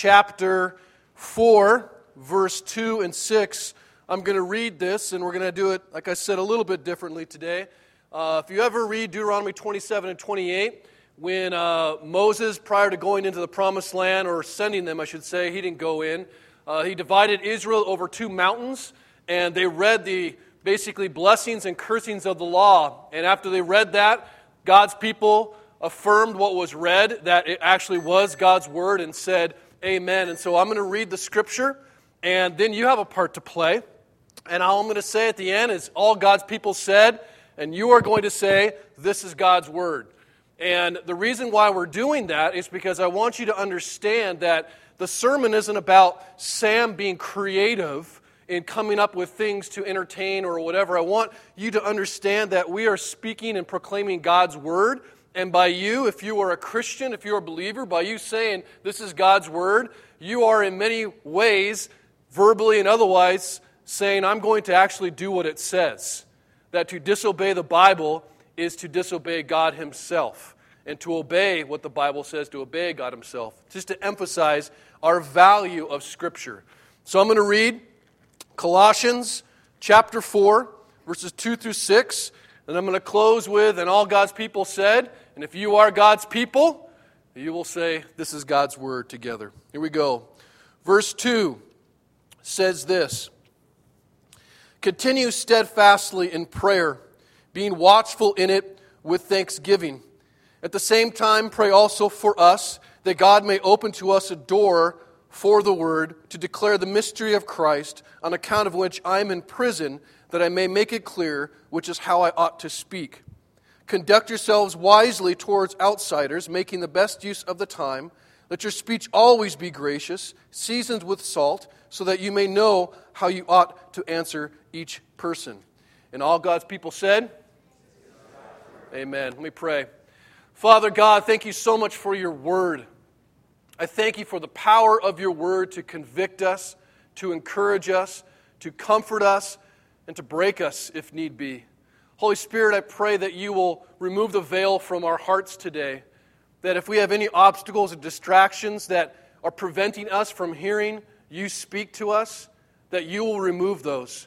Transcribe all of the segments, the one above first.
chapter 4, verse 2 and 6. I'm going to read this, and we're going to do it, like I said, a little bit differently today. Uh, if you ever read Deuteronomy 27 and 28, when uh, Moses, prior to going into the promised land, or sending them, I should say, he didn't go in, uh, he divided Israel over two mountains, and they read the basically blessings and cursings of the law. And after they read that, God's people affirmed what was read, that it actually was God's word, and said, Amen. And so I'm going to read the scripture, and then you have a part to play. And all I'm going to say at the end is all God's people said, and you are going to say, This is God's word. And the reason why we're doing that is because I want you to understand that the sermon isn't about Sam being creative in coming up with things to entertain or whatever. I want you to understand that we are speaking and proclaiming God's word. And by you, if you are a Christian, if you're a believer, by you saying this is God's word, you are in many ways, verbally and otherwise, saying, I'm going to actually do what it says. That to disobey the Bible is to disobey God Himself. And to obey what the Bible says, to obey God Himself. Just to emphasize our value of Scripture. So I'm going to read Colossians chapter 4, verses 2 through 6. And I'm going to close with, and all God's people said, and if you are God's people, you will say, This is God's word together. Here we go. Verse 2 says this Continue steadfastly in prayer, being watchful in it with thanksgiving. At the same time, pray also for us that God may open to us a door for the word to declare the mystery of Christ, on account of which I am in prison, that I may make it clear which is how I ought to speak. Conduct yourselves wisely towards outsiders, making the best use of the time. Let your speech always be gracious, seasoned with salt, so that you may know how you ought to answer each person. And all God's people said, Amen. Let me pray. Father God, thank you so much for your word. I thank you for the power of your word to convict us, to encourage us, to comfort us, and to break us if need be. Holy Spirit, I pray that you will remove the veil from our hearts today. That if we have any obstacles or distractions that are preventing us from hearing you speak to us, that you will remove those.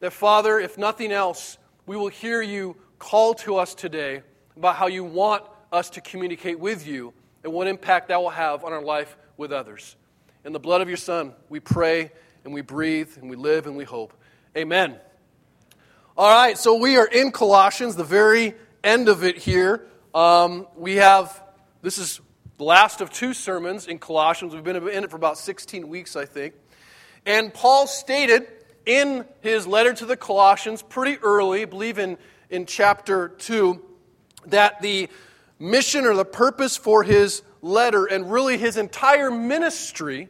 That, Father, if nothing else, we will hear you call to us today about how you want us to communicate with you and what impact that will have on our life with others. In the blood of your Son, we pray and we breathe and we live and we hope. Amen. All right, so we are in Colossians, the very end of it here. Um, we have, this is the last of two sermons in Colossians. We've been in it for about 16 weeks, I think. And Paul stated in his letter to the Colossians pretty early, I believe in, in chapter 2, that the mission or the purpose for his letter and really his entire ministry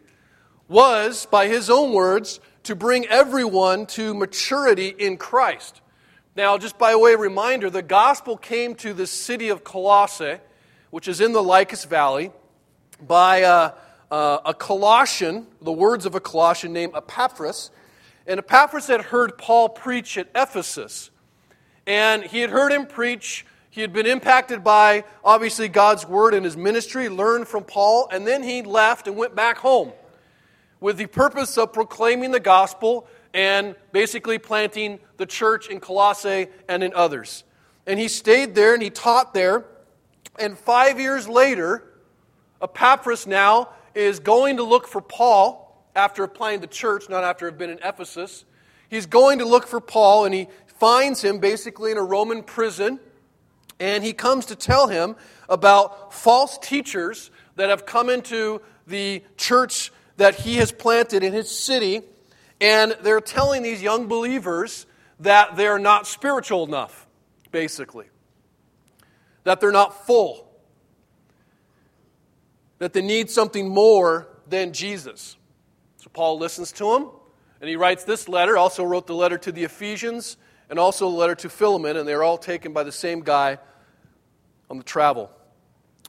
was, by his own words, to bring everyone to maturity in Christ. Now, just by way of reminder, the gospel came to the city of Colossae, which is in the Lycus Valley, by uh, uh, a Colossian, the words of a Colossian named Epaphras. And Epaphras had heard Paul preach at Ephesus. And he had heard him preach he had been impacted by, obviously, God's word and his ministry, learned from Paul, and then he left and went back home with the purpose of proclaiming the gospel and basically planting the church in Colossae and in others. And he stayed there and he taught there. And five years later, Epaphras now is going to look for Paul after applying the church, not after having been in Ephesus. He's going to look for Paul and he finds him basically in a Roman prison and he comes to tell him about false teachers that have come into the church that he has planted in his city. And they're telling these young believers that they're not spiritual enough, basically. That they're not full. That they need something more than Jesus. So Paul listens to him, and he writes this letter. Also wrote the letter to the Ephesians and also the letter to Philemon, and they're all taken by the same guy on the travel.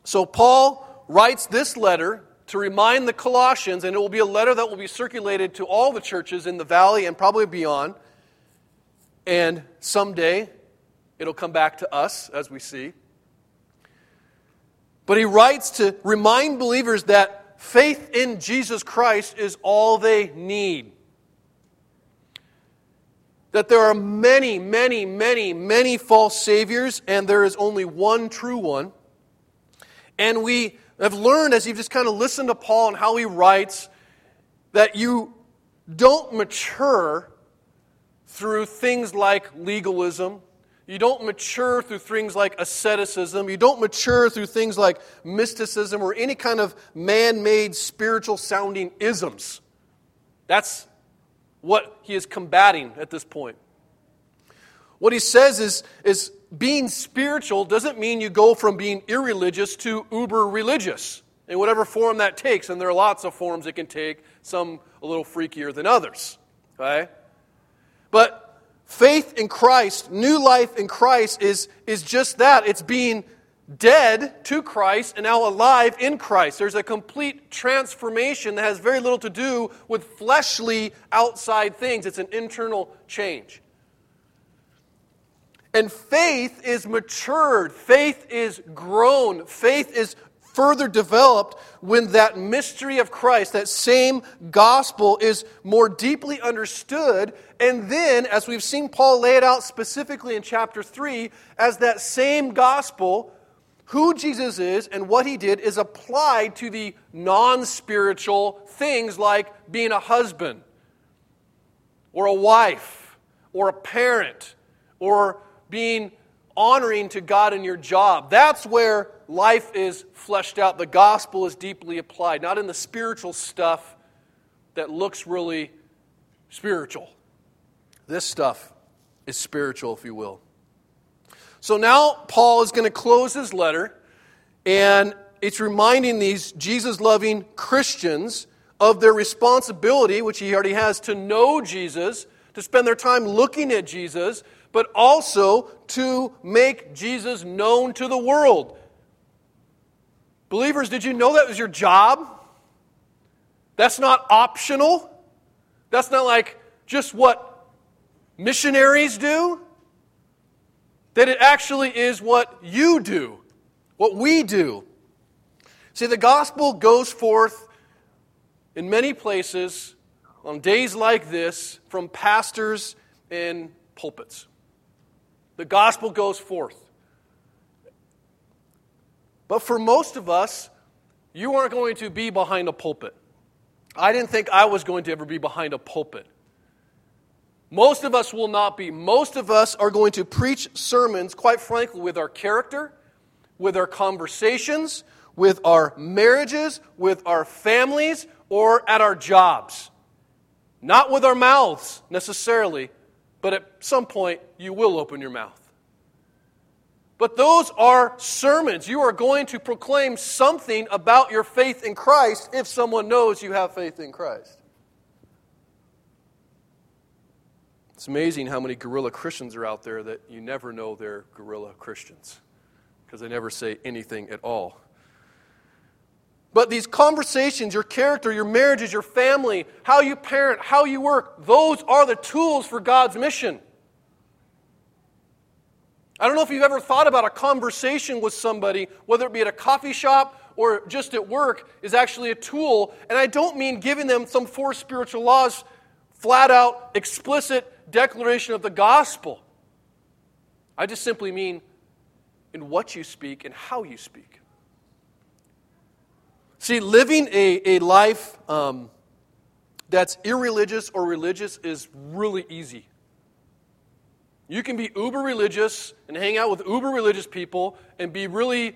So Paul writes this letter to remind the Colossians, and it will be a letter that will be circulated to all the churches in the valley and probably beyond. And someday it'll come back to us, as we see. But he writes to remind believers that faith in Jesus Christ is all they need. That there are many, many, many, many false saviors, and there is only one true one. And we have learned, as you've just kind of listened to Paul and how he writes, that you don't mature through things like legalism. You don't mature through things like asceticism. You don't mature through things like mysticism or any kind of man made spiritual sounding isms. That's what he is combating at this point. What he says is, is being spiritual doesn't mean you go from being irreligious to uber religious in whatever form that takes. And there are lots of forms it can take, some a little freakier than others. Okay? But faith in Christ, new life in Christ, is, is just that. It's being dead to Christ and now alive in Christ. There's a complete transformation that has very little to do with fleshly outside things, it's an internal change. And faith is matured, faith is grown, faith is further developed when that mystery of Christ, that same gospel, is more deeply understood. And then, as we've seen Paul lay it out specifically in chapter 3, as that same gospel who Jesus is and what he did is applied to the non spiritual things like being a husband, or a wife, or a parent, or being honoring to God in your job. That's where life is fleshed out. The gospel is deeply applied, not in the spiritual stuff that looks really spiritual. This stuff is spiritual, if you will. So now Paul is going to close his letter, and it's reminding these Jesus loving Christians of their responsibility, which he already has, to know Jesus, to spend their time looking at Jesus, but also to make Jesus known to the world. Believers, did you know that was your job? That's not optional. That's not like just what missionaries do that it actually is what you do, what we do. See, the gospel goes forth in many places on days like this from pastors in pulpits. The gospel goes forth. But for most of us, you aren't going to be behind a pulpit. I didn't think I was going to ever be behind a pulpit. Most of us will not be. Most of us are going to preach sermons, quite frankly, with our character, with our conversations, with our marriages, with our families, or at our jobs. Not with our mouths necessarily, but at some point you will open your mouth. But those are sermons. You are going to proclaim something about your faith in Christ if someone knows you have faith in Christ. It's amazing how many guerrilla Christians are out there that you never know they're guerrilla Christians because they never say anything at all. But these conversations, your character, your marriages, your family, how you parent, how you work, those are the tools for God's mission. I don't know if you've ever thought about a conversation with somebody, whether it be at a coffee shop or just at work, is actually a tool. And I don't mean giving them some four spiritual laws, flat out, explicit declaration of the gospel. I just simply mean in what you speak and how you speak. See, living a, a life um, that's irreligious or religious is really easy. You can be uber religious and hang out with uber religious people and be really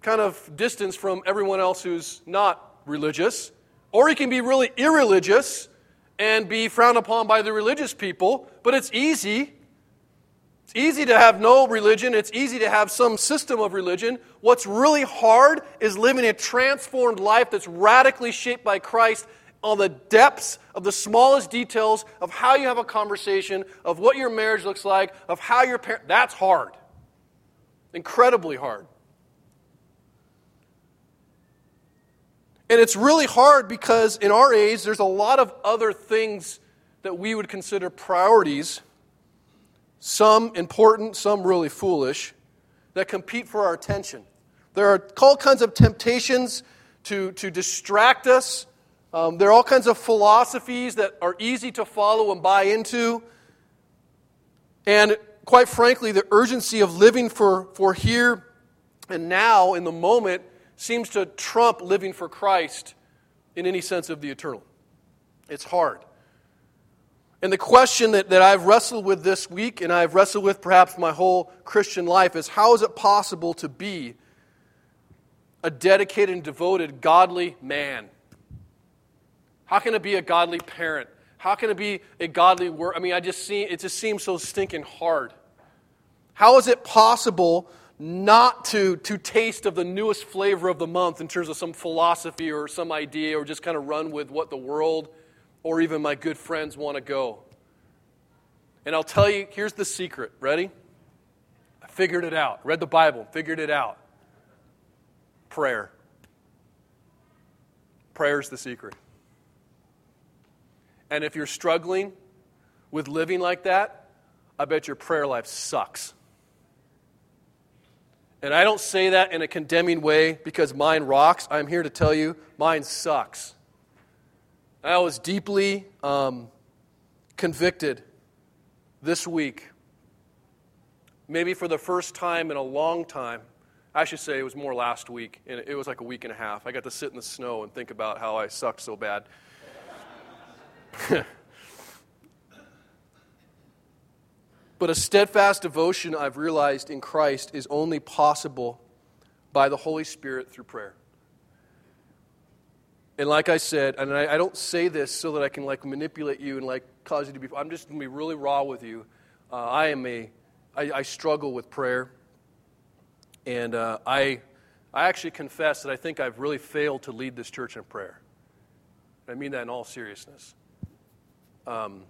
kind of distanced from everyone else who's not religious. Or you can be really irreligious and be frowned upon by the religious people, but it's easy. It's easy to have no religion, it's easy to have some system of religion. What's really hard is living a transformed life that's radically shaped by Christ on the depths of the smallest details of how you have a conversation, of what your marriage looks like, of how your parent. That's hard. Incredibly hard. And it's really hard because in our age, there's a lot of other things that we would consider priorities, some important, some really foolish, that compete for our attention. There are all kinds of temptations to, to distract us. Um, there are all kinds of philosophies that are easy to follow and buy into. And quite frankly, the urgency of living for, for here and now in the moment seems to trump living for Christ in any sense of the eternal. It's hard. And the question that, that I've wrestled with this week, and I've wrestled with perhaps my whole Christian life, is how is it possible to be a dedicated and devoted, godly man? How can it be a godly parent? How can it be a godly work? I mean, I just see it just seems so stinking hard. How is it possible not to, to taste of the newest flavor of the month in terms of some philosophy or some idea or just kind of run with what the world or even my good friends want to go. And I'll tell you, here's the secret. Ready? I figured it out. Read the Bible, figured it out. Prayer. Prayer is the secret. And if you're struggling with living like that, I bet your prayer life sucks. And I don't say that in a condemning way because mine rocks. I'm here to tell you mine sucks. I was deeply um, convicted this week, maybe for the first time in a long time. I should say it was more last week, and it was like a week and a half. I got to sit in the snow and think about how I sucked so bad. But a steadfast devotion, I've realized in Christ, is only possible by the Holy Spirit through prayer. And like I said, and I, I, don't say this so that I can like manipulate you and like cause you to be. I'm just to be really raw with you. Uh, I am a, I, I struggle with prayer, and uh, I, I actually confess that I think I've really failed to lead this church in prayer. I mean that in all seriousness. Um,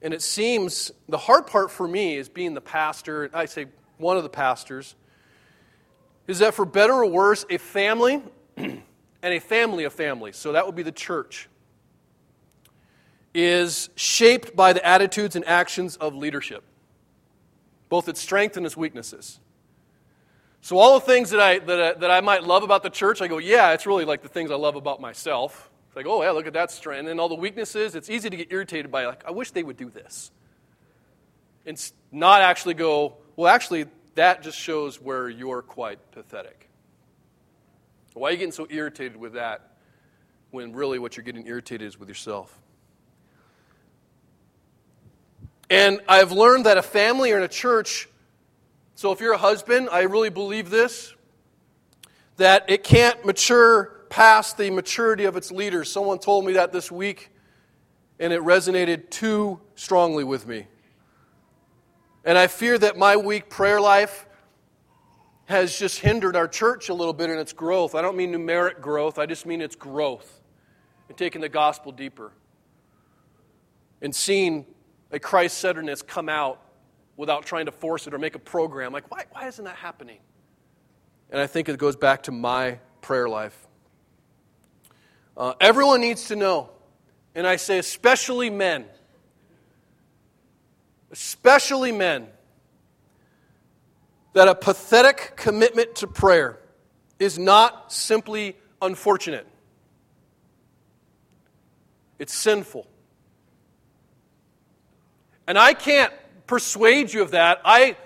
and it seems the hard part for me is being the pastor, I say one of the pastors, is that for better or worse, a family and a family of families, so that would be the church, is shaped by the attitudes and actions of leadership, both its strengths and its weaknesses. So, all the things that I, that I, that I might love about the church, I go, yeah, it's really like the things I love about myself. It's like, oh, yeah, look at that strength. And all the weaknesses, it's easy to get irritated by, like, I wish they would do this. And not actually go, well, actually, that just shows where you're quite pathetic. Why are you getting so irritated with that when really what you're getting irritated is with yourself? And I've learned that a family or in a church, so if you're a husband, I really believe this, that it can't mature past the maturity of its leaders. Someone told me that this week, and it resonated too strongly with me. And I fear that my weak prayer life has just hindered our church a little bit in its growth. I don't mean numeric growth, I just mean its growth and taking the gospel deeper and seeing a Christ centeredness come out without trying to force it or make a program. Like, why, why isn't that happening? And I think it goes back to my prayer life. Uh, everyone needs to know, and I say especially men, especially men, that a pathetic commitment to prayer is not simply unfortunate, it's sinful. And I can't persuade you of that. I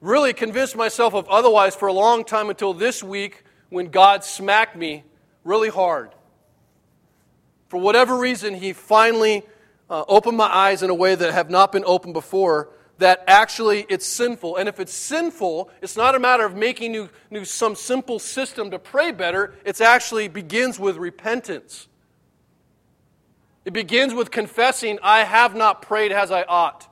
really convinced myself of otherwise for a long time until this week when God smacked me really hard. For whatever reason, he finally uh, opened my eyes in a way that have not been opened before that actually it's sinful. And if it's sinful, it's not a matter of making you, you some simple system to pray better. It actually begins with repentance. It begins with confessing, I have not prayed as I ought.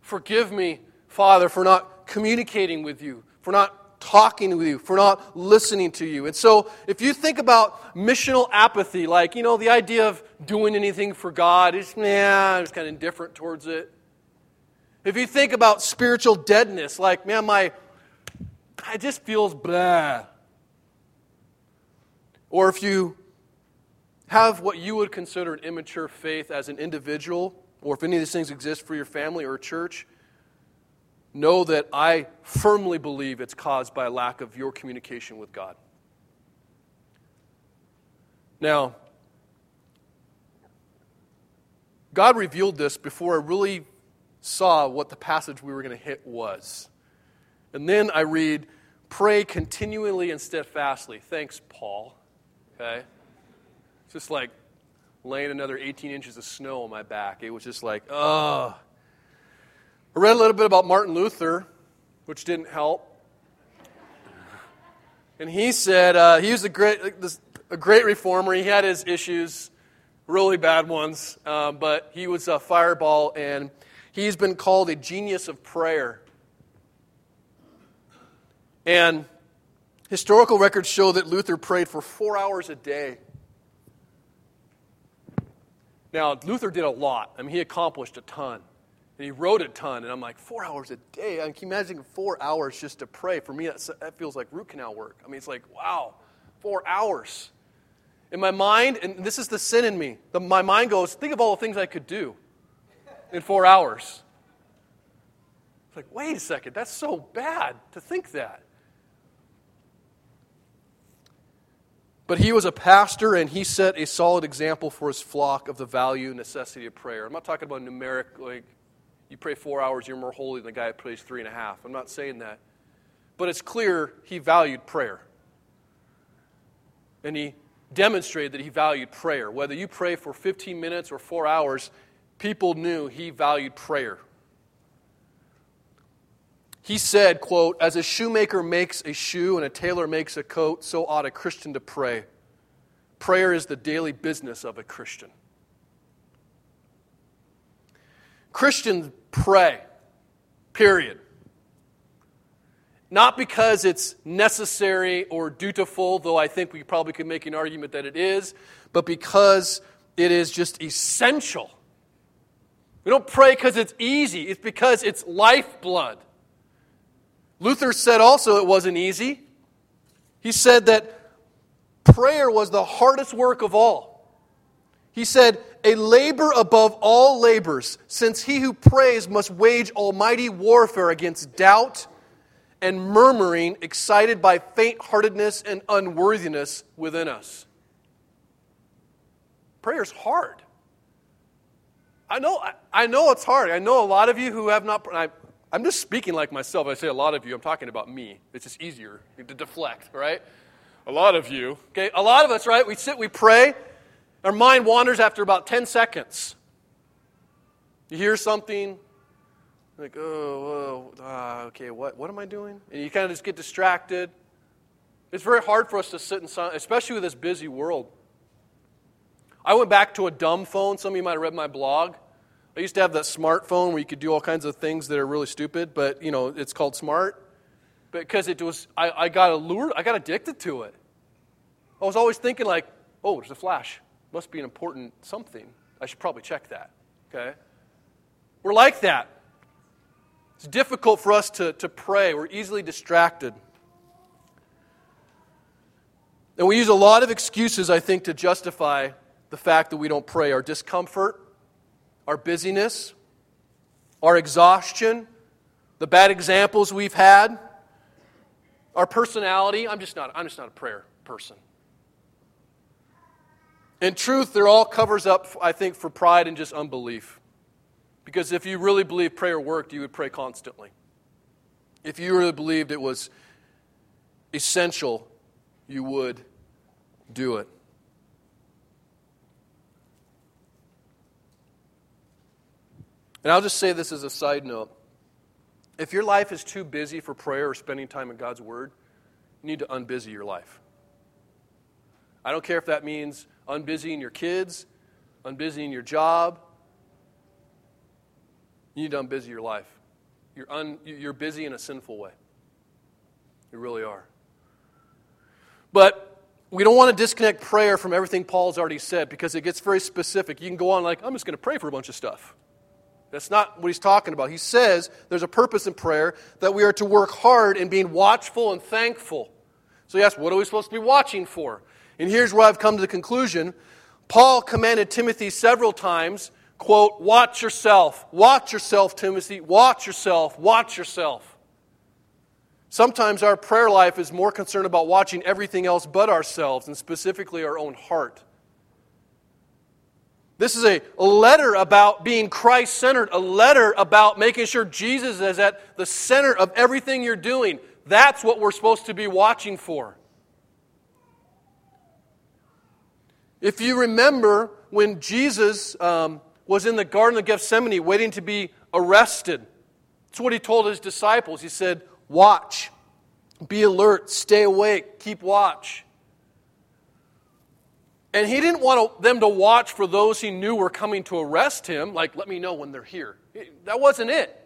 Forgive me, Father, for not communicating with you, for not talking with you, for not listening to you. And so, if you think about missional apathy, like, you know, the idea of doing anything for God, is, man, I'm just kind of indifferent towards it. If you think about spiritual deadness, like, man, my, it just feels blah. Or if you have what you would consider an immature faith as an individual, or if any of these things exist for your family or church, know that I firmly believe it's caused by a lack of your communication with God. Now, God revealed this before I really saw what the passage we were going to hit was. And then I read, Pray continually and steadfastly. Thanks, Paul. Okay? It's just like laying another 18 inches of snow on my back. It was just like, ugh. I read a little bit about Martin Luther, which didn't help. And he said uh, he was a great, a great reformer. He had his issues, really bad ones, uh, but he was a fireball, and he's been called a genius of prayer. And historical records show that Luther prayed for four hours a day. Now, Luther did a lot. I mean, he accomplished a ton. And he wrote a ton. And I'm like, four hours a day? I can you imagine four hours just to pray? For me, that feels like root canal work. I mean, it's like, wow, four hours. In my mind, and this is the sin in me, the, my mind goes, think of all the things I could do in four hours. It's like, wait a second, that's so bad to think that. But he was a pastor and he set a solid example for his flock of the value and necessity of prayer. I'm not talking about numeric, like you pray four hours, you're more holy than the guy that prays three and a half. I'm not saying that. But it's clear he valued prayer. And he demonstrated that he valued prayer. Whether you pray for 15 minutes or four hours, people knew he valued prayer. He said, quote, As a shoemaker makes a shoe and a tailor makes a coat, so ought a Christian to pray. Prayer is the daily business of a Christian. Christians pray, period. Not because it's necessary or dutiful, though I think we probably could make an argument that it is, but because it is just essential. We don't pray because it's easy, it's because it's lifeblood. Luther said also it wasn't easy. He said that prayer was the hardest work of all. He said, A labor above all labors, since he who prays must wage almighty warfare against doubt and murmuring, excited by faint heartedness and unworthiness within us. Prayer's hard. I know, I, know it's hard. I know a lot of you who have not, I, I'm just speaking like myself. I say a lot of you, I'm talking about me. It's just easier to deflect, right? A lot of you. Okay, a lot of us, right? We sit, we pray, our mind wanders after about 10 seconds. You hear something, like, oh, oh uh, okay, what, what am I doing? And you kind of just get distracted. It's very hard for us to sit in silence, especially with this busy world. I went back to a dumb phone. Some of you might have read my blog. I used to have that smartphone where you could do all kinds of things that are really stupid, but you know, it's called smart. Because it was I, I got allured, I got addicted to it. I was always thinking like, oh, there's a flash. Must be an important something. I should probably check that. Okay? We're like that. It's difficult for us to, to pray. We're easily distracted. And we use a lot of excuses, I think, to justify the fact that we don't pray. Our discomfort, our busyness, our exhaustion, the bad examples we've had, our personality. I'm just not, I'm just not a prayer person. In truth, they're all covers up, I think, for pride and just unbelief. Because if you really believed prayer worked, you would pray constantly. If you really believed it was essential, you would do it. And I'll just say this as a side note. If your life is too busy for prayer or spending time in God's Word, you need to unbusy your life. I don't care if that means unbusying your kids, unbusying your job. You need to unbusy your life. You're, un, you're busy in a sinful way. You really are. But we don't want to disconnect prayer from everything Paul's already said because it gets very specific. You can go on like, I'm just going to pray for a bunch of stuff. That's not what he's talking about. He says there's a purpose in prayer that we are to work hard in being watchful and thankful. So, yes, what are we supposed to be watching for? And here's where I've come to the conclusion. Paul commanded Timothy several times, quote, watch yourself, watch yourself, Timothy, watch yourself, watch yourself. Sometimes our prayer life is more concerned about watching everything else but ourselves, and specifically our own heart This is a, letter about being Christ centered, a letter about making sure Jesus is at the center of everything you're doing. That's what we're supposed to be watching for. If you remember when Jesus um, was in the Garden of Gethsemane waiting to be arrested, that's what he told his disciples. He said, Watch, be alert, stay awake, keep watch. And he didn't want them to watch for those he knew were coming to arrest him, like, let me know when they're here. That wasn't it.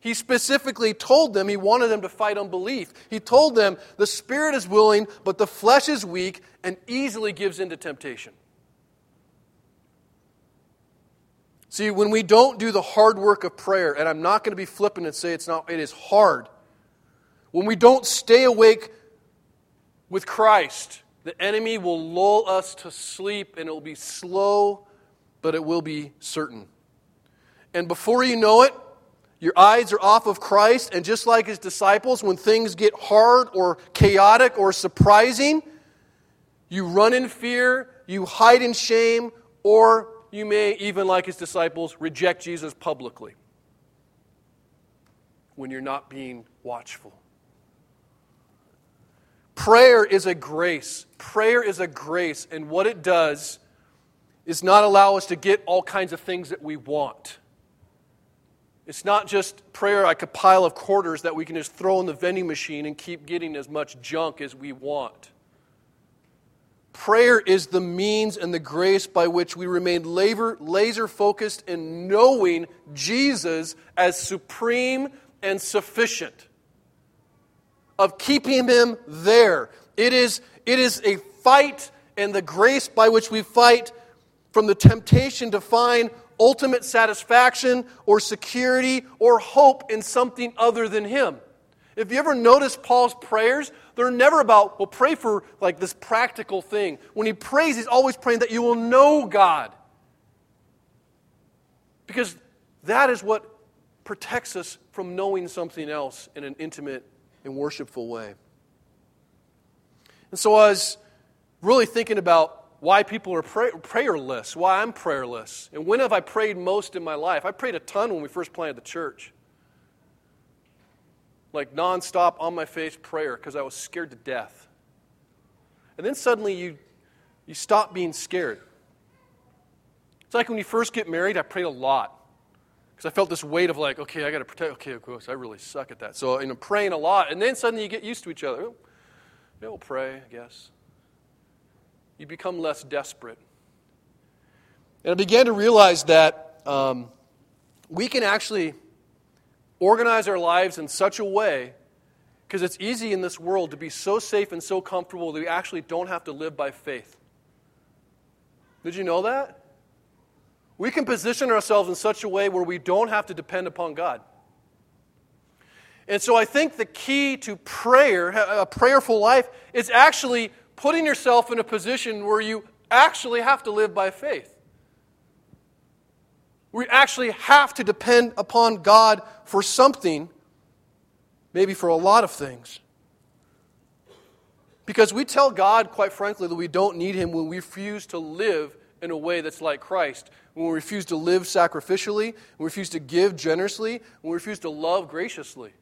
He specifically told them he wanted them to fight unbelief. He told them the spirit is willing, but the flesh is weak and easily gives in to temptation. See, when we don't do the hard work of prayer, and I'm not going to be flippant and say it's not, it is hard. When we don't stay awake with Christ, the enemy will lull us to sleep, and it will be slow, but it will be certain. And before you know it, your eyes are off of Christ, and just like his disciples, when things get hard or chaotic or surprising, you run in fear, you hide in shame, or you may, even like his disciples, reject Jesus publicly when you're not being watchful. Prayer is a grace. Prayer is a grace, and what it does is not allow us to get all kinds of things that we want. It's not just prayer like a pile of quarters that we can just throw in the vending machine and keep getting as much junk as we want. Prayer is the means and the grace by which we remain laser focused in knowing Jesus as supreme and sufficient of keeping him there. It is, it is a fight and the grace by which we fight from the temptation to find ultimate satisfaction or security or hope in something other than him. If you ever notice Paul's prayers, they're never about, well, pray for like this practical thing. When he prays, he's always praying that you will know God. Because that is what protects us from knowing something else in an intimate and worshipful way. And so I was really thinking about why people are pray- prayerless, why I'm prayerless. And when have I prayed most in my life? I prayed a ton when we first planted the church. Like nonstop on my face prayer because I was scared to death. And then suddenly you, you stop being scared. It's like when you first get married, I prayed a lot because I felt this weight of like, okay, I got to protect. Okay, of course, I really suck at that. So you know, praying a lot, and then suddenly you get used to each other. Oh, yeah, we'll pray, I guess. You become less desperate, and I began to realize that um, we can actually organize our lives in such a way because it's easy in this world to be so safe and so comfortable that we actually don't have to live by faith. Did you know that? We can position ourselves in such a way where we don't have to depend upon God. And so I think the key to prayer, a prayerful life, is actually putting yourself in a position where you actually have to live by faith. We actually have to depend upon God for something, maybe for a lot of things. Because we tell God, quite frankly, that we don't need Him when we refuse to live in a way that's like Christ, when we refuse to live sacrificially, when we refuse to give generously, when we refuse to love graciously.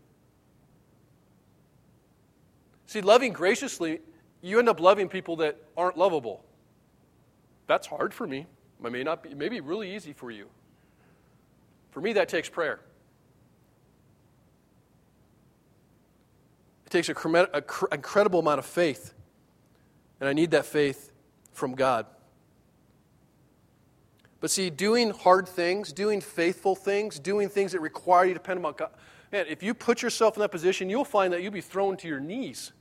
See, loving graciously, you end up loving people that aren't lovable. That's hard for me. It may not be, it may be really easy for you. For me, that takes prayer. It takes an incredible amount of faith. And I need that faith from God. But see, doing hard things, doing faithful things, doing things that require you to depend on God, man, if you put yourself in that position, you'll find that you'll be thrown to your knees.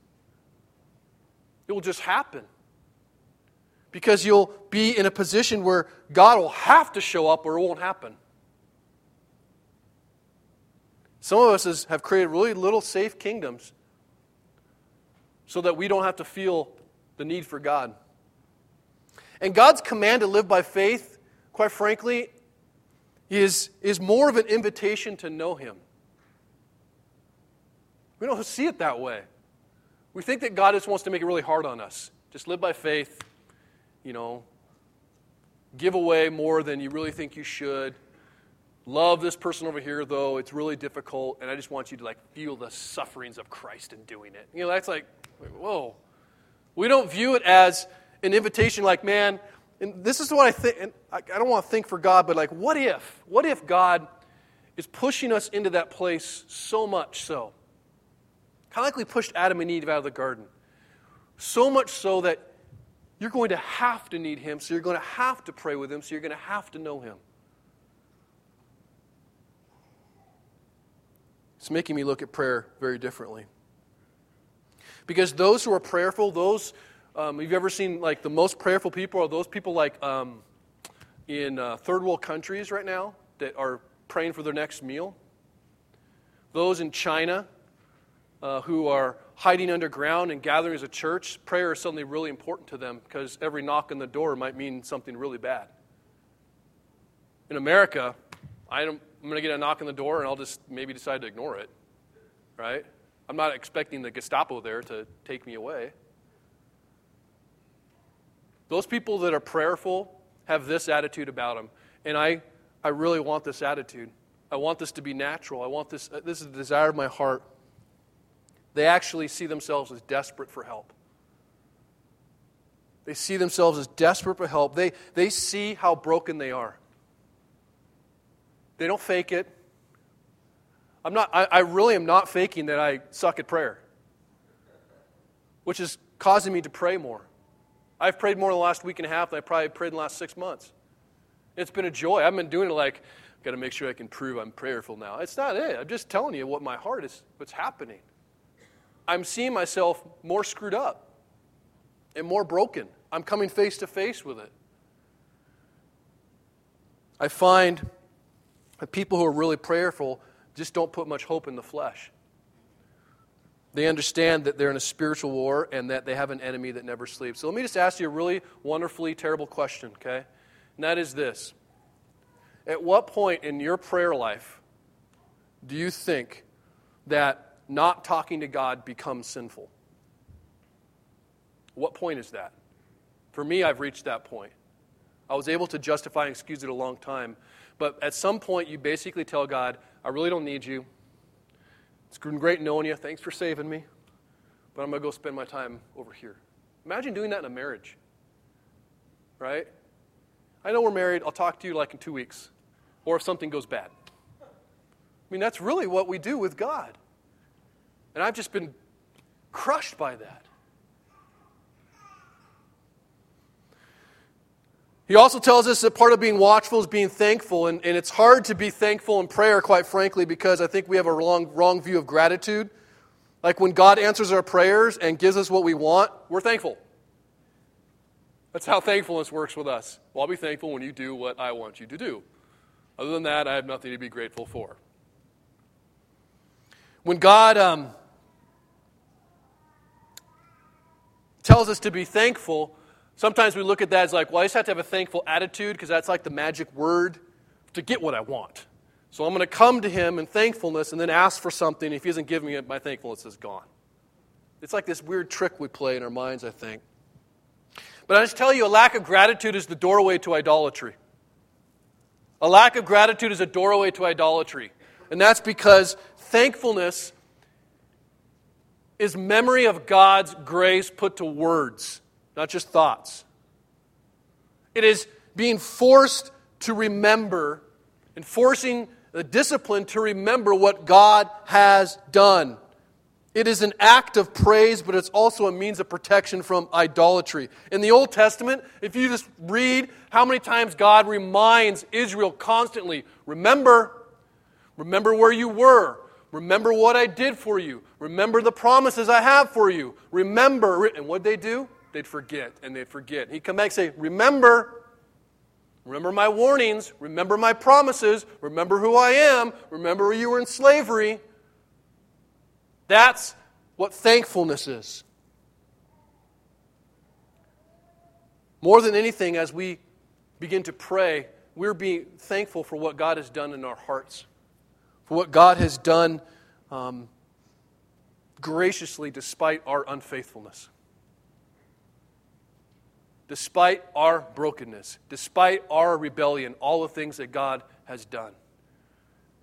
It will just happen. Because you'll be in a position where God will have to show up or it won't happen. Some of us have created really little safe kingdoms so that we don't have to feel the need for God. And God's command to live by faith quite frankly, is, is more of an invitation to know Him. We don't see it that way. We think that God just wants to make it really hard on us. Just live by faith, you know, give away more than you really think you should. Love this person over here, though it's really difficult, and I just want you to like feel the sufferings of Christ in doing it. You know, that's like, whoa. We don't view it as an invitation, like, man, and this is what I think. I don't want to think for God, but like, what if? What if God is pushing us into that place so much so? Kind of like we pushed Adam and Eve out of the garden. So much so that you're going to have to need Him, so you're going to have to pray with Him, so you're going to have to know Him. It's making me look at prayer very differently. Because those who are prayerful, those, um, have you ever seen like the most prayerful people are those people like um, in uh, third world countries right now that are praying for their next meal? Those in China uh, who are hiding underground and gathering as a church, prayer is suddenly really important to them because every knock on the door might mean something really bad. In America, I'm going to get a knock on the door and I'll just maybe decide to ignore it, right? I'm not expecting the Gestapo there to take me away. Those people that are prayerful have this attitude about them. And I, I really want this attitude. I want this to be natural. I want this, uh, this is the desire of my heart. They actually see themselves as desperate for help. They see themselves as desperate for help. They, they see how broken they are. They don't fake it. I'm not, I, I really am not faking that I suck at prayer, which is causing me to pray more. I've prayed more in the last week and a half than I probably prayed in the last six months. It's been a joy. I've been doing it like, I've got to make sure I can prove I'm prayerful now. It's not it. I'm just telling you what my heart is, what's happening. I'm seeing myself more screwed up and more broken. I'm coming face to face with it. I find that people who are really prayerful just don't put much hope in the flesh. They understand that they're in a spiritual war and that they have an enemy that never sleeps. So let me just ask you a really wonderfully terrible question, okay? And that is this At what point in your prayer life do you think that not talking to God becomes sinful? What point is that? For me, I've reached that point. I was able to justify and excuse it a long time. But at some point, you basically tell God, I really don't need you. It's been great knowing you. Thanks for saving me. But I'm going to go spend my time over here. Imagine doing that in a marriage. Right? I know we're married. I'll talk to you like in two weeks. Or if something goes bad. I mean, that's really what we do with God. And I've just been crushed by that. He also tells us that part of being watchful is being thankful. And, and it's hard to be thankful in prayer, quite frankly, because I think we have a wrong, wrong view of gratitude. Like when God answers our prayers and gives us what we want, we're thankful. That's how thankfulness works with us. Well, I'll be thankful when you do what I want you to do. Other than that, I have nothing to be grateful for. When God um, tells us to be thankful, Sometimes we look at that as like, well, I just have to have a thankful attitude because that's like the magic word to get what I want. So I'm going to come to him in thankfulness and then ask for something. If he doesn't give me it, my thankfulness is gone. It's like this weird trick we play in our minds, I think. But I just tell you, a lack of gratitude is the doorway to idolatry. A lack of gratitude is a doorway to idolatry. And that's because thankfulness is memory of God's grace put to words not just thoughts. It is being forced to remember and forcing the discipline to remember what God has done. It is an act of praise, but it's also a means of protection from idolatry. In the Old Testament, if you just read how many times God reminds Israel constantly remember, remember where you were, remember what I did for you, remember the promises I have for you, remember. And what did they do? They'd forget and they'd forget. He'd come back and say, Remember, remember my warnings, remember my promises, remember who I am, remember you were in slavery. That's what thankfulness is. More than anything, as we begin to pray, we're being thankful for what God has done in our hearts, for what God has done um, graciously despite our unfaithfulness. Despite our brokenness, despite our rebellion, all the things that God has done.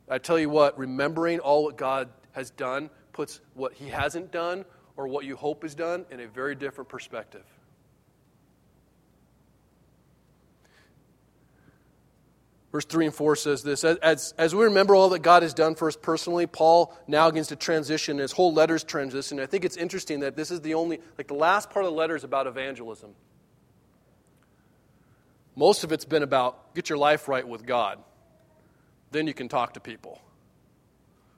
I tell you what, remembering all what God has done puts what He hasn't done or what you hope is done in a very different perspective. Verse 3 and 4 says this as, as we remember all that God has done for us personally, Paul now begins to transition. His whole letter's transition. I think it's interesting that this is the only, like the last part of the letter is about evangelism. Most of it's been about get your life right with God. Then you can talk to people.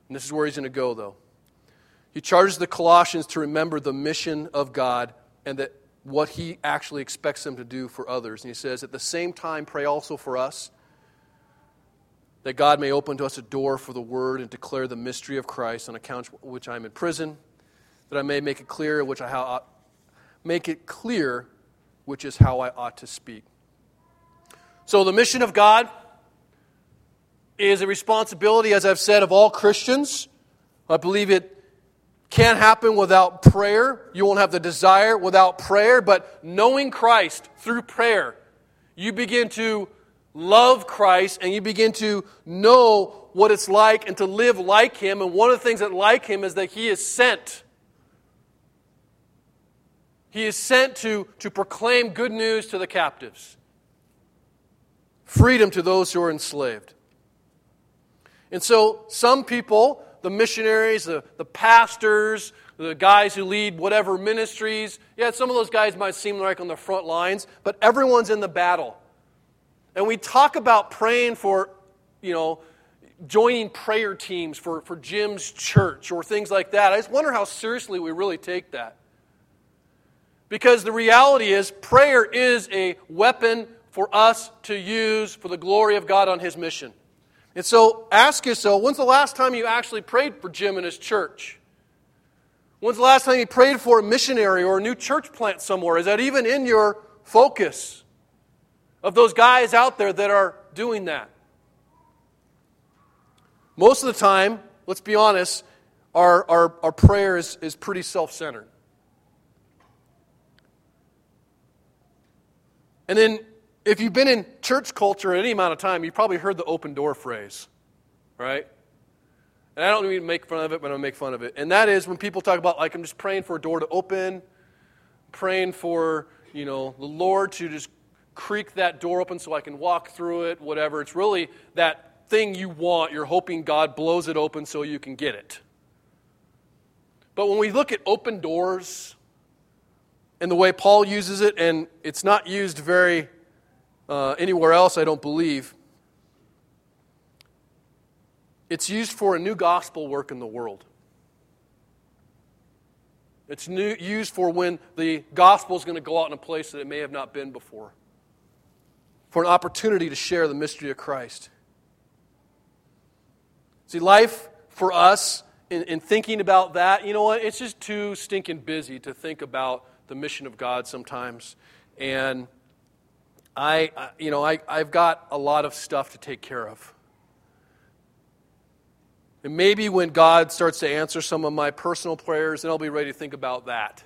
And this is where he's going to go, though. He charges the Colossians to remember the mission of God and that what he actually expects them to do for others. And he says, at the same time, pray also for us that God may open to us a door for the word and declare the mystery of Christ on account of which I am in prison, that I may make it clear which I ought, make it clear which is how I ought to speak. So the mission of God is a responsibility, as I've said, of all Christians. I believe it can't happen without prayer. You won't have the desire without prayer, but knowing Christ through prayer, you begin to love Christ and you begin to know what it's like and to live like Him. And one of the things that like Him is that He is sent. He is sent to, to proclaim good news to the captives, freedom to those who are enslaved. And so, some people, the missionaries, the, the pastors, the guys who lead whatever ministries, yeah, some of those guys might seem like on the front lines, but everyone's in the battle. And we talk about praying for, you know, joining prayer teams for, for Jim's church or things like that. I just wonder how seriously we really take that. Because the reality is, prayer is a weapon for us to use for the glory of God on His mission. And so ask yourself when's the last time you actually prayed for Jim and his church? When's the last time you prayed for a missionary or a new church plant somewhere? Is that even in your focus? of those guys out there that are doing that. Most of the time, let's be honest, our, our, our prayer is, is pretty self centered. And then, if you've been in church culture any amount of time, you've probably heard the open door phrase, right? And I don't mean to make fun of it, but I'm going to make fun of it. And that is when people talk about, like, I'm just praying for a door to open, praying for, you know, the Lord to just creak that door open so I can walk through it, whatever. It's really that thing you want. You're hoping God blows it open so you can get it. But when we look at open doors and the way Paul uses it, and it's not used very uh, anywhere else, I don't believe, it's used for a new gospel work in the world. It's new, used for when the gospel is going to go out in a place that it may have not been before for an opportunity to share the mystery of Christ. See, life for us, in, in, thinking about that, you know what? It's just too stinking busy to think about the mission of God sometimes. And I, you know, I, I've got a lot of stuff to take care of. And maybe when God starts to answer some of my personal prayers, then I'll be ready to think about that.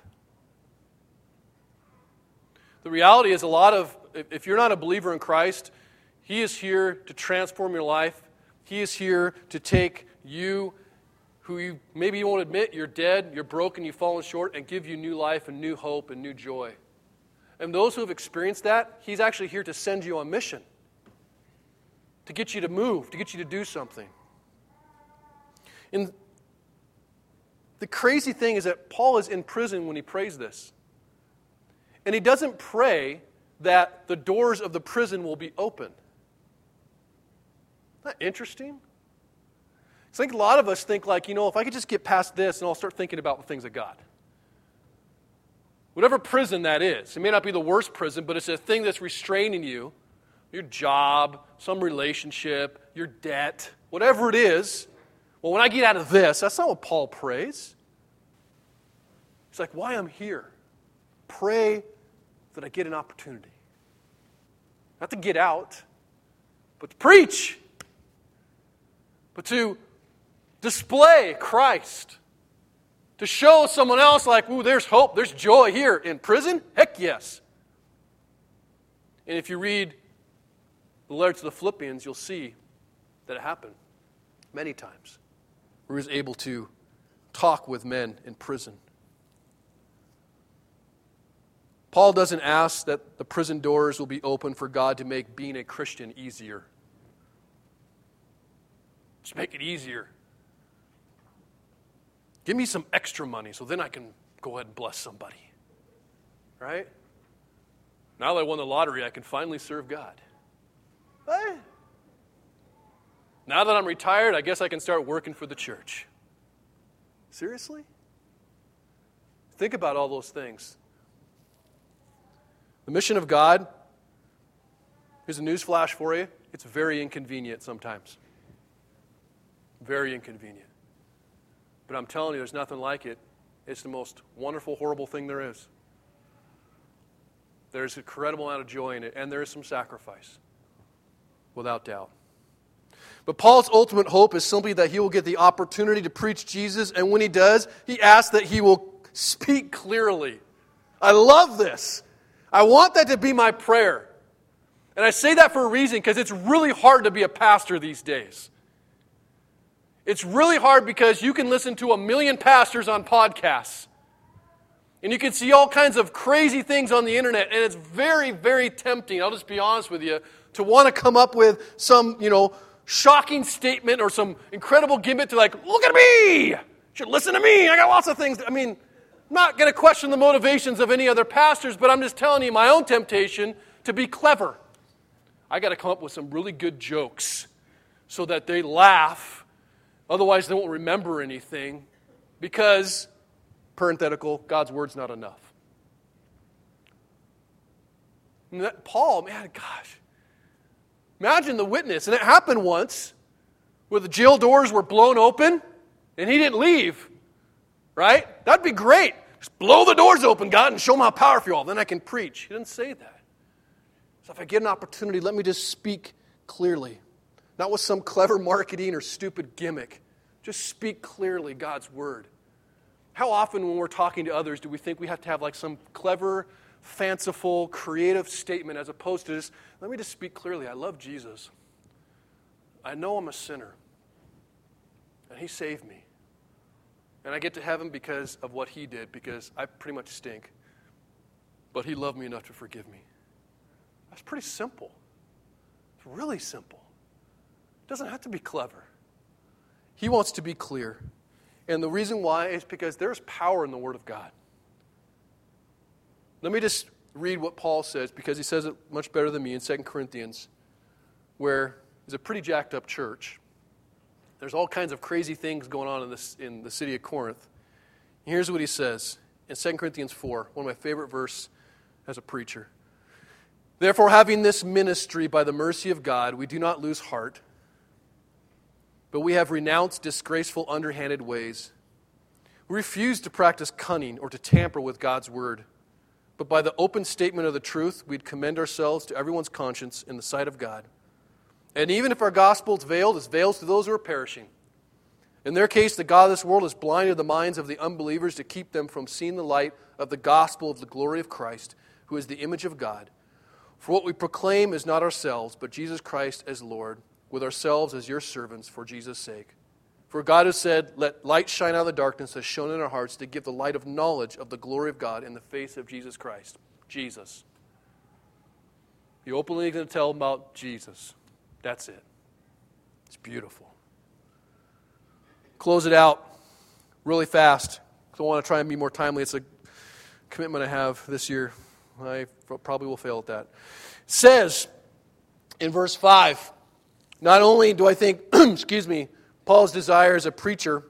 The reality is, a lot of if you're not a believer in Christ, He is here to transform your life. He is here to take you, who you maybe you won't admit you're dead, you're broken, you've fallen short, and give you new life and new hope and new joy. And those who have experienced that, He's actually here to send you on mission, to get you to move, to get you to do something. And the crazy thing is that Paul is in prison when he prays this. And he doesn't pray that the doors of the prison will be open. Isn't that interesting? I think a lot of us think like, you know, if I could just get past this and I'll start thinking about the things of God. Whatever prison that is, it may not be the worst prison, but it's a thing that's restraining you your job, some relationship, your debt, whatever it is. Well, when I get out of this, that's not what Paul prays. He's like, why I'm here. Pray that I get an opportunity. Not to get out, but to preach, but to display Christ. To show someone else, like, ooh, there's hope, there's joy here in prison? Heck yes. And if you read the letter to the Philippians, you'll see that it happened many times. Where he was able to talk with men in prison. Paul doesn't ask that the prison doors will be open for God to make being a Christian easier. Just make it easier. Give me some extra money so then I can go ahead and bless somebody. Right? Now that I won the lottery, I can finally serve God. Hey. Now that I'm retired, I guess I can start working for the church. Seriously? Think about all those things. The mission of God, here's a news flash for you it's very inconvenient sometimes. Very inconvenient. But I'm telling you, there's nothing like it. It's the most wonderful, horrible thing there is. There's an incredible amount of joy in it, and there is some sacrifice, without doubt. But Paul's ultimate hope is simply that he will get the opportunity to preach Jesus, and when he does, he asks that he will speak clearly. I love this. I want that to be my prayer. And I say that for a reason because it's really hard to be a pastor these days. It's really hard because you can listen to a million pastors on podcasts. And you can see all kinds of crazy things on the internet, and it's very, very tempting, I'll just be honest with you, to want to come up with some, you know, shocking statement or some incredible gimmick to like, look at me! You should listen to me. I got lots of things. I mean, I'm not going to question the motivations of any other pastors, but I'm just telling you my own temptation to be clever. I got to come up with some really good jokes so that they laugh. Otherwise, they won't remember anything because, parenthetical, God's word's not enough. That, Paul, man, gosh. Imagine the witness. And it happened once where the jail doors were blown open and he didn't leave. Right? That'd be great. Just blow the doors open, God, and show them how powerful you are. Then I can preach. He didn't say that. So if I get an opportunity, let me just speak clearly. Not with some clever marketing or stupid gimmick. Just speak clearly God's word. How often, when we're talking to others, do we think we have to have like some clever, fanciful, creative statement as opposed to just, let me just speak clearly. I love Jesus. I know I'm a sinner, and He saved me. And I get to heaven because of what he did, because I pretty much stink. But he loved me enough to forgive me. That's pretty simple. It's really simple. Doesn't have to be clever. He wants to be clear. And the reason why is because there's power in the Word of God. Let me just read what Paul says, because he says it much better than me in 2 Corinthians, where it's a pretty jacked up church. There's all kinds of crazy things going on in, this, in the city of Corinth. here's what he says in 2 Corinthians 4, one of my favorite verses as a preacher. Therefore, having this ministry by the mercy of God, we do not lose heart, but we have renounced disgraceful, underhanded ways. We refuse to practice cunning or to tamper with God's word, but by the open statement of the truth, we'd commend ourselves to everyone's conscience in the sight of God. And even if our gospel is veiled, it's veiled to those who are perishing. In their case, the God of this world has blinded the minds of the unbelievers to keep them from seeing the light of the gospel of the glory of Christ, who is the image of God. For what we proclaim is not ourselves, but Jesus Christ as Lord, with ourselves as your servants for Jesus' sake. For God has said, Let light shine out of the darkness, has shone in our hearts to give the light of knowledge of the glory of God in the face of Jesus Christ. Jesus. You openly going to tell about Jesus. That's it. It's beautiful. Close it out really fast. I want to try and be more timely. It's a commitment I have this year. I probably will fail at that. It says in verse 5 not only do I think, excuse me, Paul's desire as a preacher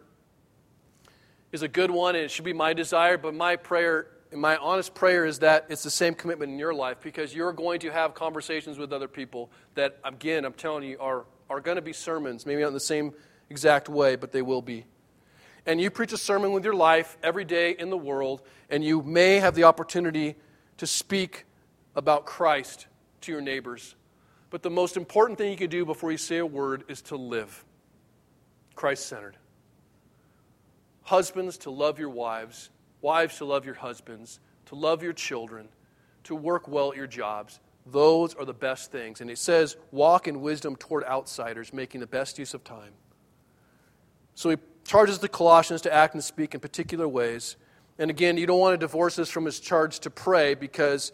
is a good one, and it should be my desire, but my prayer and my honest prayer is that it's the same commitment in your life because you're going to have conversations with other people that, again, I'm telling you, are, are going to be sermons. Maybe not in the same exact way, but they will be. And you preach a sermon with your life every day in the world, and you may have the opportunity to speak about Christ to your neighbors. But the most important thing you can do before you say a word is to live Christ centered. Husbands, to love your wives Wives, to love your husbands, to love your children, to work well at your jobs. Those are the best things. And it says, walk in wisdom toward outsiders, making the best use of time. So he charges the Colossians to act and speak in particular ways. And again, you don't want to divorce this from his charge to pray because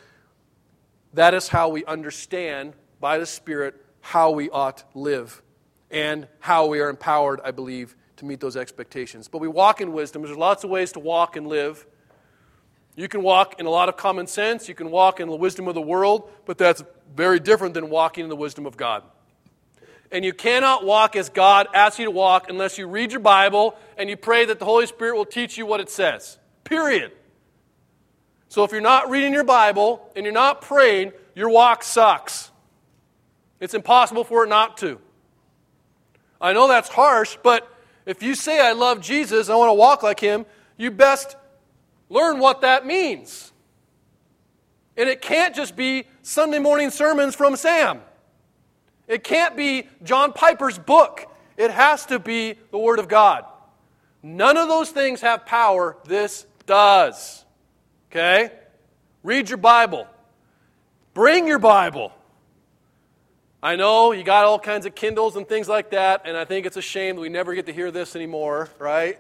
that is how we understand by the Spirit how we ought to live and how we are empowered, I believe, to meet those expectations. But we walk in wisdom. There's lots of ways to walk and live. You can walk in a lot of common sense, you can walk in the wisdom of the world, but that's very different than walking in the wisdom of God. And you cannot walk as God asks you to walk unless you read your Bible and you pray that the Holy Spirit will teach you what it says. Period. So if you're not reading your Bible and you're not praying, your walk sucks. It's impossible for it not to. I know that's harsh, but if you say, I love Jesus, I want to walk like him, you best learn what that means. And it can't just be Sunday morning sermons from Sam. It can't be John Piper's book. It has to be the Word of God. None of those things have power. This does. Okay? Read your Bible. Bring your Bible. I know you got all kinds of Kindles and things like that, and I think it's a shame that we never get to hear this anymore, right?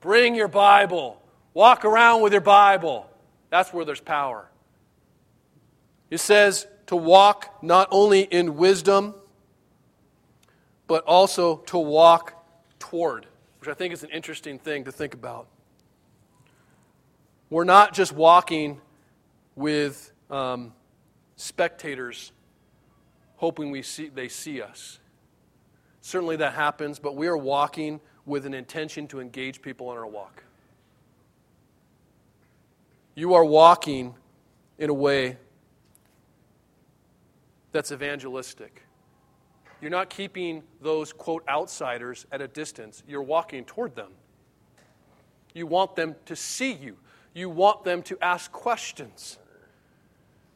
Bring your Bible. Walk around with your Bible. That's where there's power. It says to walk not only in wisdom, but also to walk toward, which I think is an interesting thing to think about. We're not just walking with um, spectators hoping we see, they see us. Certainly that happens, but we are walking with an intention to engage people in our walk. You are walking in a way that's evangelistic. You're not keeping those, quote, outsiders at a distance. You're walking toward them. You want them to see you, you want them to ask questions.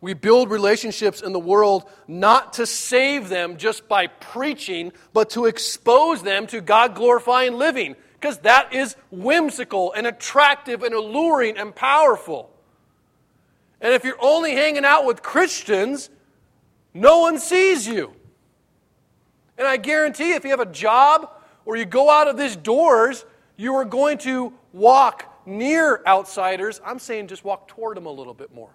We build relationships in the world not to save them just by preaching, but to expose them to God glorifying living, because that is whimsical and attractive and alluring and powerful. And if you're only hanging out with Christians, no one sees you. And I guarantee if you have a job or you go out of these doors, you are going to walk near outsiders. I'm saying just walk toward them a little bit more.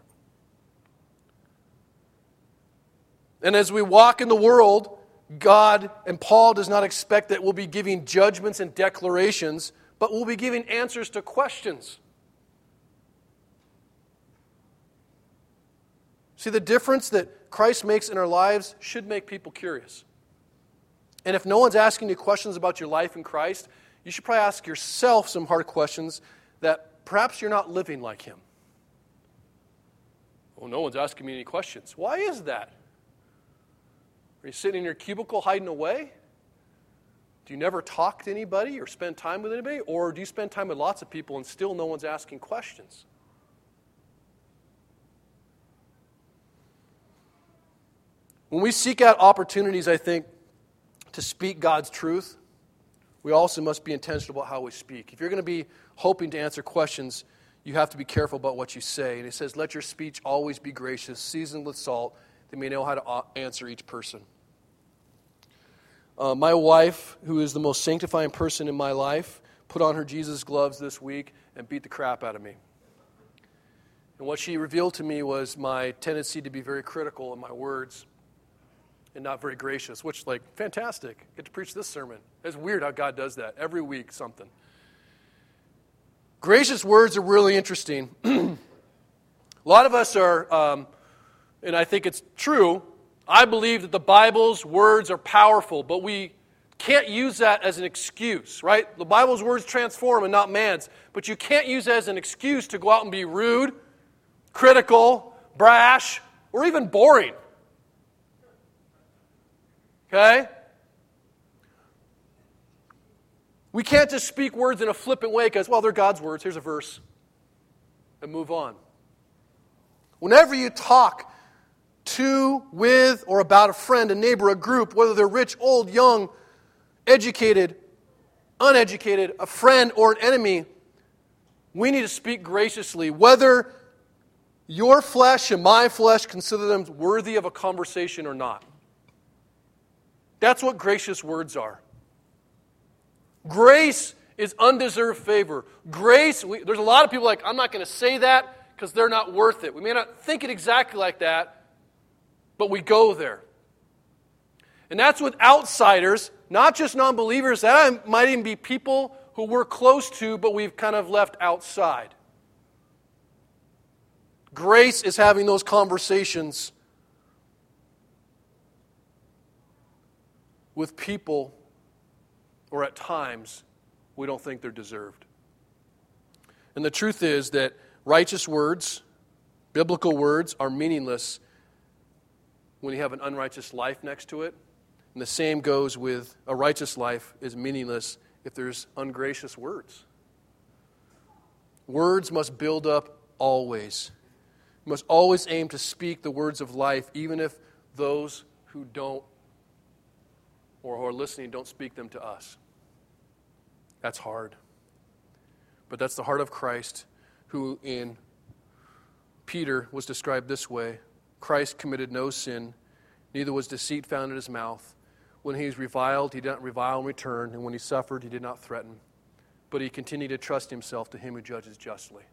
And as we walk in the world, God and Paul does not expect that we'll be giving judgments and declarations, but we'll be giving answers to questions. See, the difference that Christ makes in our lives should make people curious. And if no one's asking you questions about your life in Christ, you should probably ask yourself some hard questions that perhaps you're not living like Him. Well, no one's asking me any questions. Why is that? Are you sitting in your cubicle hiding away? Do you never talk to anybody or spend time with anybody? Or do you spend time with lots of people and still no one's asking questions? When we seek out opportunities, I think, to speak God's truth, we also must be intentional about how we speak. If you're going to be hoping to answer questions, you have to be careful about what you say. And it says, Let your speech always be gracious, seasoned with salt, that may know how to uh, answer each person. Uh, my wife, who is the most sanctifying person in my life, put on her Jesus gloves this week and beat the crap out of me. And what she revealed to me was my tendency to be very critical in my words and not very gracious, which, like, fantastic. Get to preach this sermon. It's weird how God does that. Every week, something. Gracious words are really interesting. a lot of us are, um, and I think it's true, I believe that the Bible's words are powerful, but we can't use that as an excuse, right? The Bible's words transform and not man's. But you can't use that as an excuse to go out and be rude, critical, brash, or even boring. Okay? We can't just speak words in a flippant way because, well, they're God's words. Here's a verse. And move on. Whenever you talk to, with, or about a friend, a neighbor, a group, whether they're rich, old, young, educated, uneducated, a friend, or an enemy, we need to speak graciously, whether your flesh and my flesh consider them worthy of a conversation or not. That's what gracious words are. Grace is undeserved favor. Grace, we, there's a lot of people like, I'm not going to say that because they're not worth it. We may not think it exactly like that, but we go there. And that's with outsiders, not just non believers. That might even be people who we're close to, but we've kind of left outside. Grace is having those conversations with people, or at times, we don't think they're deserved. And the truth is that righteous words, biblical words, are meaningless when you have an unrighteous life next to it. And the same goes with a righteous life is meaningless if there's ungracious words. Words must build up always. We must always aim to speak the words of life, even if those who don't or who are listening don't speak them to us. That's hard. But that's the heart of Christ, who in Peter was described this way Christ committed no sin, neither was deceit found in his mouth. When he was reviled, he did not revile in return, and when he suffered, he did not threaten. But he continued to trust himself to him who judges justly.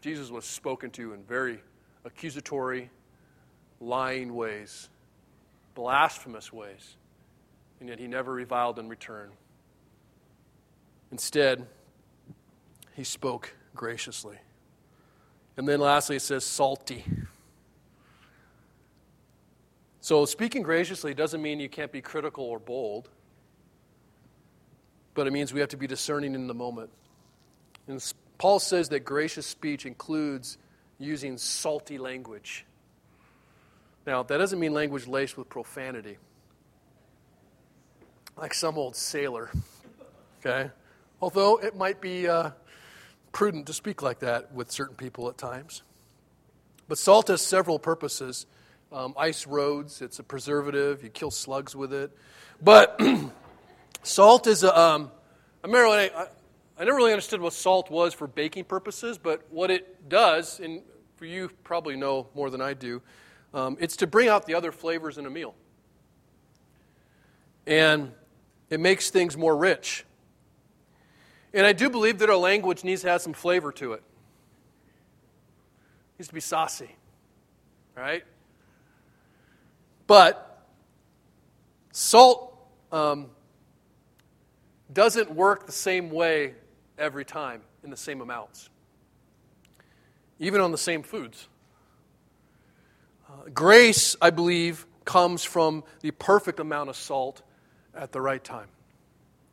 Jesus was spoken to in very accusatory, lying ways, blasphemous ways, and yet he never reviled in return. Instead, he spoke graciously. And then lastly, it says salty. So, speaking graciously doesn't mean you can't be critical or bold, but it means we have to be discerning in the moment. And Paul says that gracious speech includes using salty language. Now, that doesn't mean language laced with profanity, like some old sailor, okay? Although it might be uh, prudent to speak like that with certain people at times. But salt has several purposes um, ice roads, it's a preservative, you kill slugs with it. But salt is a. Um, I I never really understood what salt was for baking purposes, but what it does, and for you probably know more than I do, um, it's to bring out the other flavors in a meal. And it makes things more rich. And I do believe that our language needs to have some flavor to it. It needs to be saucy, right? But salt um, doesn't work the same way every time in the same amounts, even on the same foods. Uh, grace, I believe, comes from the perfect amount of salt at the right time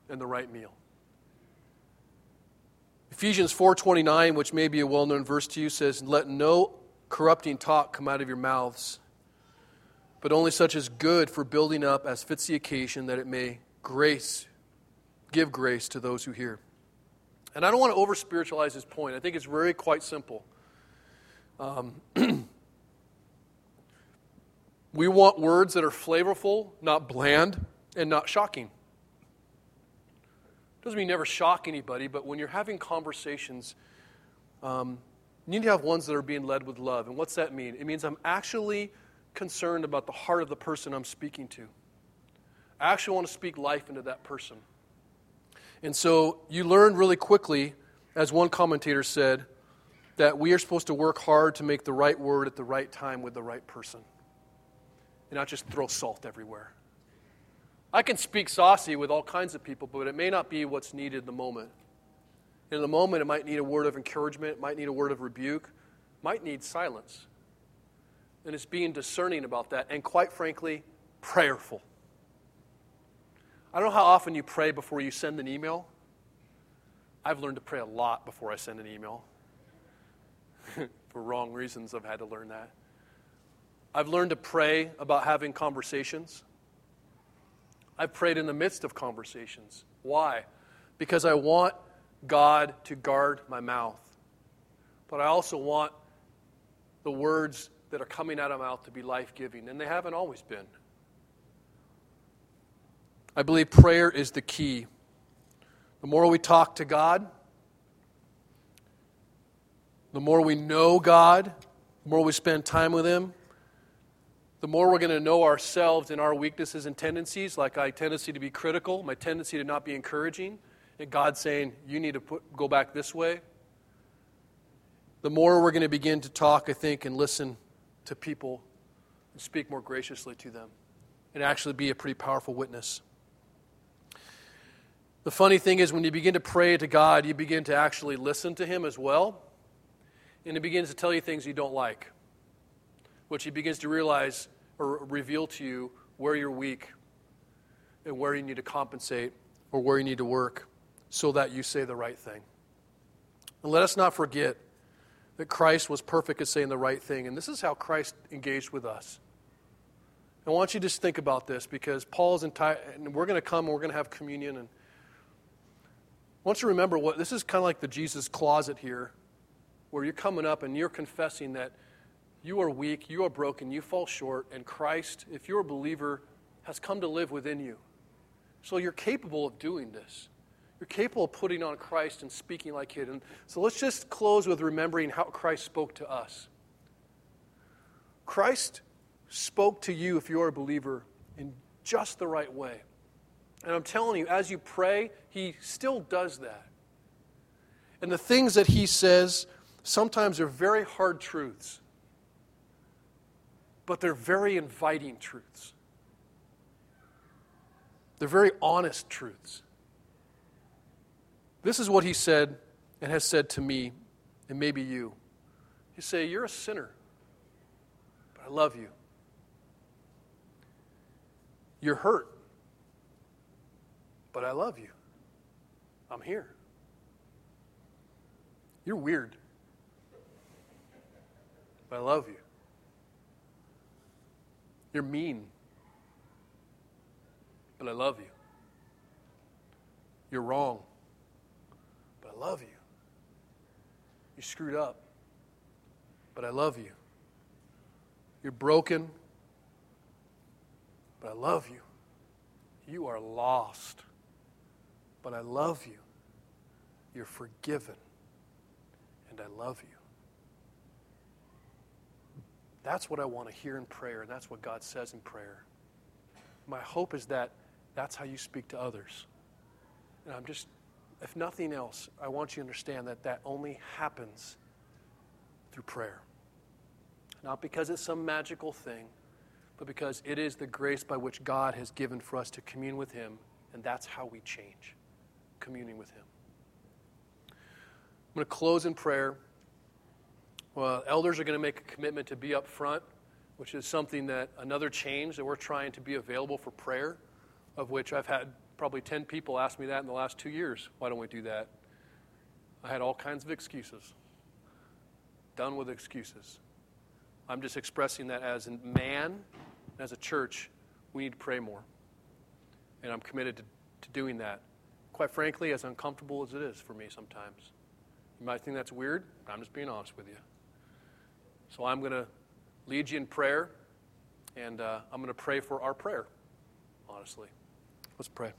in the right meal. Ephesians 4:29, which may be a well-known verse to you, says, "Let no corrupting talk come out of your mouths, but only such as good for building up as fits the occasion that it may grace give grace to those who hear. And I don't want to over spiritualize this point. I think it's very quite simple. Um, we want words that are flavorful, not bland, and not shocking. Doesn't mean never shock anybody, but when you're having conversations, um, you need to have ones that are being led with love. And what's that mean? It means I'm actually concerned about the heart of the person I'm speaking to. I actually want to speak life into that person. And so you learn really quickly, as one commentator said, that we are supposed to work hard to make the right word at the right time with the right person and not just throw salt everywhere. I can speak saucy with all kinds of people, but it may not be what's needed in the moment. In the moment, it might need a word of encouragement, it might need a word of rebuke, might need silence. And it's being discerning about that, and quite frankly, prayerful. I don't know how often you pray before you send an email. I've learned to pray a lot before I send an email. For wrong reasons, I've had to learn that. I've learned to pray about having conversations. I've prayed in the midst of conversations. Why? Because I want God to guard my mouth. But I also want the words that are coming out of my mouth to be life giving, and they haven't always been. I believe prayer is the key. The more we talk to God, The more we know God, the more we spend time with Him, the more we're going to know ourselves and our weaknesses and tendencies, like my tendency to be critical, my tendency to not be encouraging, and God saying, You need to put, go back this way. The more we're going to begin to talk, I think, and listen to people and speak more graciously to them and actually be a pretty powerful witness. The funny thing is, when you begin to pray to God, you begin to actually listen to Him as well. And He begins to tell you things you don't like, which He begins to realize or reveal to you where you're weak and where you need to compensate or where you need to work so that you say the right thing. And let us not forget that Christ was perfect at saying the right thing. And this is how Christ engaged with us. I want you to just think about this because Paul's entire, and we're going to come and we're going to have communion. And I want you to remember what this is kind of like the Jesus closet here, where you're coming up and you're confessing that you are weak, you are broken, you fall short, and Christ, if you're a believer, has come to live within you. So you're capable of doing this. You're capable of putting on Christ and speaking like Him. And so let's just close with remembering how Christ spoke to us. Christ spoke to you, if you're a believer, in just the right way. And I'm telling you, as you pray, He still does that. And the things that He says sometimes are very hard truths, but they're very inviting truths. They're very honest truths. This is what He said and has said to me, and maybe you. You say, You're a sinner, but I love you. You're hurt, but I love you. I'm here. You're weird, but I love you. You're mean, but I love you. You're wrong, but I love you. You screwed up, but I love you. You're broken, but I love you. You are lost, but I love you. You're forgiven, and I love you. That's what I want to hear in prayer, and that's what God says in prayer. My hope is that that's how you speak to others. And I'm just, if nothing else, I want you to understand that that only happens through prayer. Not because it's some magical thing but because it is the grace by which God has given for us to commune with Him, and that's how we change communing with Him. I'm going to close in prayer. Well, elders are going to make a commitment to be up front, which is something that another change that we're trying to be available for prayer, of which I've had probably 10 people ask me that in the last two years. Why don't we do that? I had all kinds of excuses. Done with excuses. I'm just expressing that as a man, as a church, we need to pray more. And I'm committed to, to doing that. Quite frankly, as uncomfortable as it is for me sometimes. You might think that's weird, I'm just being honest with you. So I'm going to lead you in prayer, and uh, I'm going to pray for our prayer, honestly. Let's pray.